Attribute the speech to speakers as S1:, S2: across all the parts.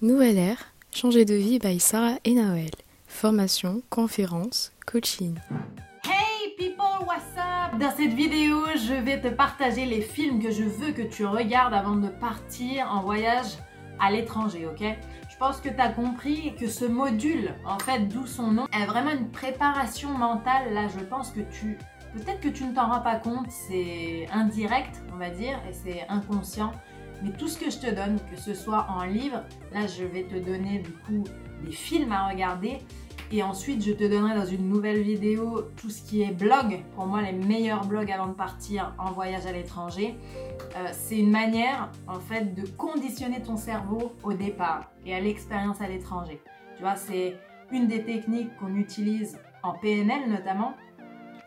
S1: Nouvelle ère, changer de vie by Sarah et Noël. Formation, conférence, coaching.
S2: Hey people, what's up? Dans cette vidéo, je vais te partager les films que je veux que tu regardes avant de partir en voyage à l'étranger, ok? Je pense que tu as compris que ce module, en fait, d'où son nom, est vraiment une préparation mentale. Là, je pense que tu... Peut-être que tu ne t'en rends pas compte, c'est indirect, on va dire, et c'est inconscient. Mais tout ce que je te donne, que ce soit en livre, là je vais te donner du coup des films à regarder. Et ensuite, je te donnerai dans une nouvelle vidéo tout ce qui est blog. Pour moi, les meilleurs blogs avant de partir en voyage à l'étranger. Euh, c'est une manière, en fait, de conditionner ton cerveau au départ et à l'expérience à l'étranger. Tu vois, c'est une des techniques qu'on utilise en PNL notamment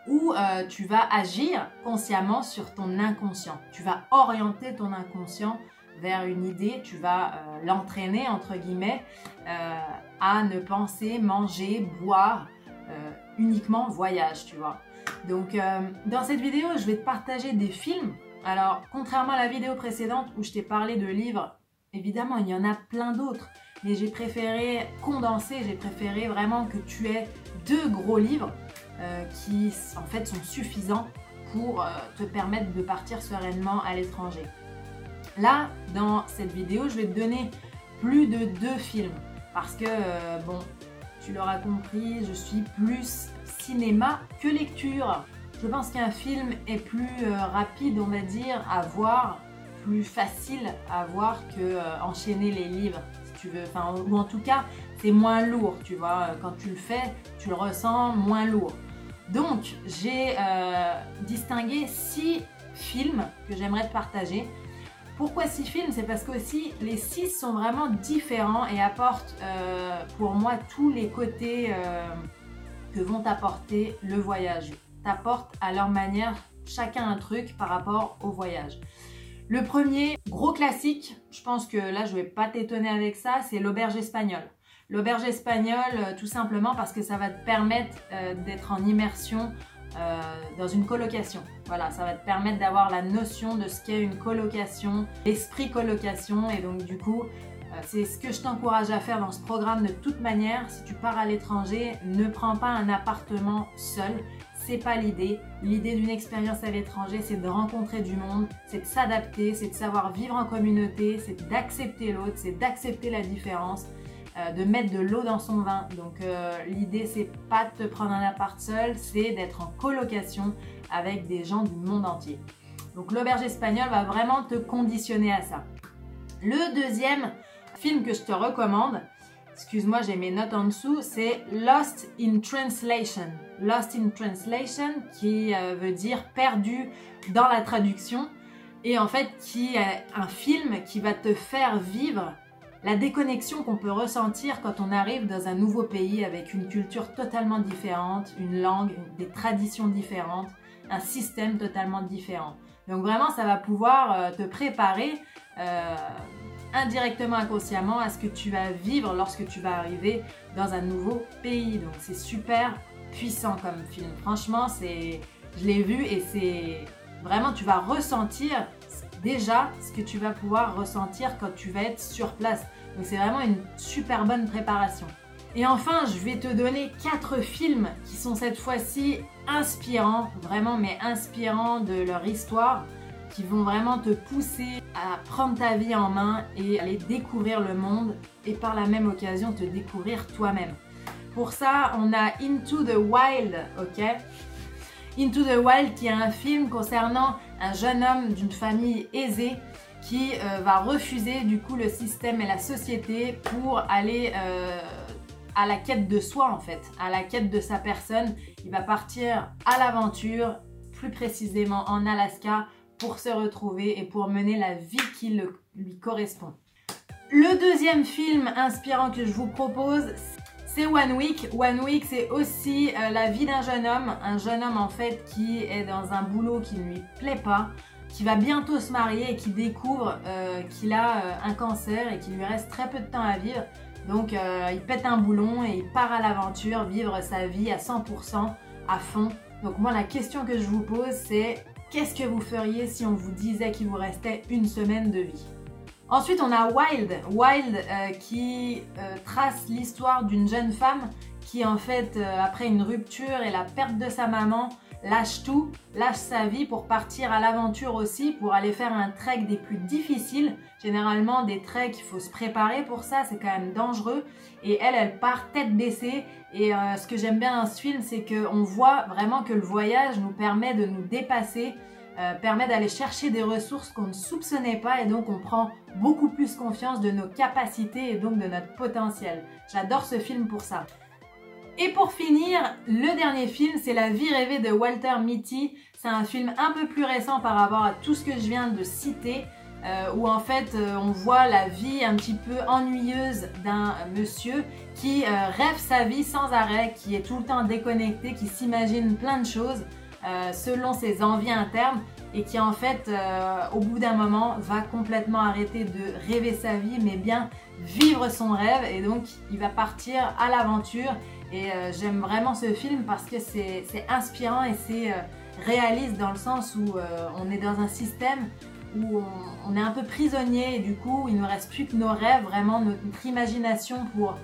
S2: où euh, tu vas agir consciemment sur ton inconscient. Tu vas orienter ton inconscient vers une idée, tu vas euh, l'entraîner, entre guillemets, euh, à ne penser, manger, boire, uniquement voyage, tu vois. Donc, dans cette vidéo, je vais te partager des films. Alors, contrairement à la vidéo précédente où je t'ai parlé de livres, évidemment, il y en a plein d'autres. Mais j'ai préféré condenser, j'ai préféré vraiment que tu aies deux gros livres qui en fait sont suffisants pour euh, te permettre de partir sereinement à l'étranger. Là, dans cette vidéo, je vais te donner plus de deux films parce que, euh, bon, tu l'auras compris, je suis plus cinéma que lecture. Je pense qu'un film est plus rapide, on va dire, à voir, plus facile à voir que enchaîner les livres, si tu veux. Ou en tout cas, c'est moins lourd, tu vois. Quand tu le fais, tu le ressens moins lourd. Donc, j'ai euh, distingué six films que j'aimerais te partager. Pourquoi six films? C'est parce qu'aussi les six sont vraiment différents et apportent euh, pour moi tous les côtés euh, que vont apporter le voyage. T'apportent à leur manière chacun un truc par rapport au voyage. Le premier, gros classique, je pense que là je vais pas t'étonner avec ça, c'est l'auberge espagnole. L'auberge espagnole, euh, tout simplement parce que ça va te permettre euh, d'être en immersion euh, dans une colocation. Voilà, ça va te permettre d'avoir la notion de ce qu'est une colocation, l'esprit colocation, et donc du coup, c'est ce que je t'encourage à faire dans ce programme de toute manière. Si tu pars à l'étranger, ne prends pas un appartement seul. C'est pas l'idée. L'idée d'une expérience à l'étranger, c'est de rencontrer du monde, c'est de s'adapter, c'est de savoir vivre en communauté, c'est d'accepter l'autre, c'est d'accepter la différence. Euh, de mettre de l'eau dans son vin. Donc euh, l'idée c'est pas de te prendre un appart seul, c'est d'être en colocation avec des gens du monde entier. Donc l'auberge espagnole va vraiment te conditionner à ça. Le deuxième film que je te recommande, excuse-moi j'ai mes notes en dessous, c'est Lost in Translation. Lost in Translation qui euh, veut dire perdu dans la traduction et en fait qui est un film qui va te faire vivre la déconnexion qu'on peut ressentir quand on arrive dans un nouveau pays avec une culture totalement différente, une langue, des traditions différentes, un système totalement différent. Donc vraiment, ça va pouvoir euh, te préparer euh, indirectement, inconsciemment à ce que tu vas vivre lorsque tu vas arriver dans un nouveau pays. Donc c'est super puissant comme film. Franchement, c'est, je l'ai vu et c'est vraiment, tu vas ressentir déjà ce que tu vas pouvoir ressentir quand tu vas être sur place. Donc c'est vraiment une super bonne préparation. Et enfin, je vais te donner quatre films qui sont cette fois-ci inspirants, vraiment mais inspirants de leur histoire, qui vont vraiment te pousser à prendre ta vie en main et aller découvrir le monde et par la même occasion te découvrir toi-même. Pour ça, on a Into the Wild, ok? Into the Wild qui est un film concernant un jeune homme d'une famille aisée qui euh, va refuser du coup le système et la société pour aller euh, à la quête de soi en fait, à la quête de sa personne. Il va partir à l'aventure, plus précisément en Alaska, pour se retrouver et pour mener la vie qui lui correspond. Le deuxième film inspirant que je vous propose, c'est One Week. One Week, c'est aussi euh, la vie d'un jeune homme, un jeune homme en fait qui est dans un boulot qui ne lui plaît pas, qui va bientôt se marier et qui découvre euh, qu'il a euh, un cancer et qu'il lui reste très peu de temps à vivre. Donc il pète un boulon et il part à l'aventure, vivre sa vie à 100% à fond. Donc moi la question que je vous pose c'est qu'est-ce que vous feriez si on vous disait qu'il vous restait une semaine de vie? Ensuite, on a Wild, Wild euh, qui euh, trace l'histoire d'une jeune femme qui, en fait, euh, après une rupture et la perte de sa maman, lâche tout, lâche sa vie pour partir à l'aventure aussi, pour aller faire un trek des plus difficiles. Généralement, des treks, il faut se préparer pour ça, c'est quand même dangereux. Et elle, elle part tête baissée. Et ce que j'aime bien dans ce film, c'est qu'on voit vraiment que le voyage nous permet de nous dépasser, euh, permet d'aller chercher des ressources qu'on ne soupçonnait pas et donc on prend beaucoup plus confiance de nos capacités et donc de notre potentiel. J'adore ce film pour ça. Et pour finir, le dernier film, c'est La vie rêvée de Walter Mitty. C'est un film un peu plus récent par rapport à tout ce que je viens de citer. Euh, où en fait euh, on voit la vie un petit peu ennuyeuse d'un monsieur qui rêve sa vie sans arrêt, qui est tout le temps déconnecté, qui s'imagine plein de choses. Euh, selon ses envies internes et qui en fait euh, au bout d'un moment va complètement arrêter de rêver sa vie mais bien vivre son rêve et donc il va partir à l'aventure. Et euh, j'aime vraiment ce film parce que c'est inspirant et c'est réaliste dans le sens où on est dans un système où on, est un peu prisonnier et du coup il ne reste plus que nos rêves, vraiment notre imagination pour,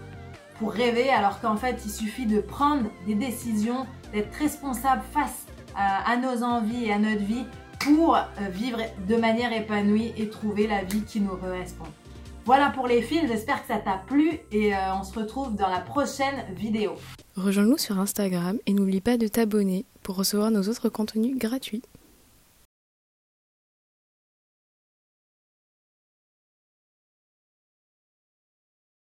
S2: pour rêver alors qu'en fait il suffit de prendre des décisions, d'être responsable face à nos envies et à notre vie pour euh, vivre de manière épanouie et trouver la vie qui nous correspond. Voilà pour les films, j'espère que ça t'a plu et euh, on se retrouve dans la prochaine vidéo.
S1: Rejoins-nous sur Instagram et n'oublie pas de t'abonner pour recevoir nos autres contenus gratuits.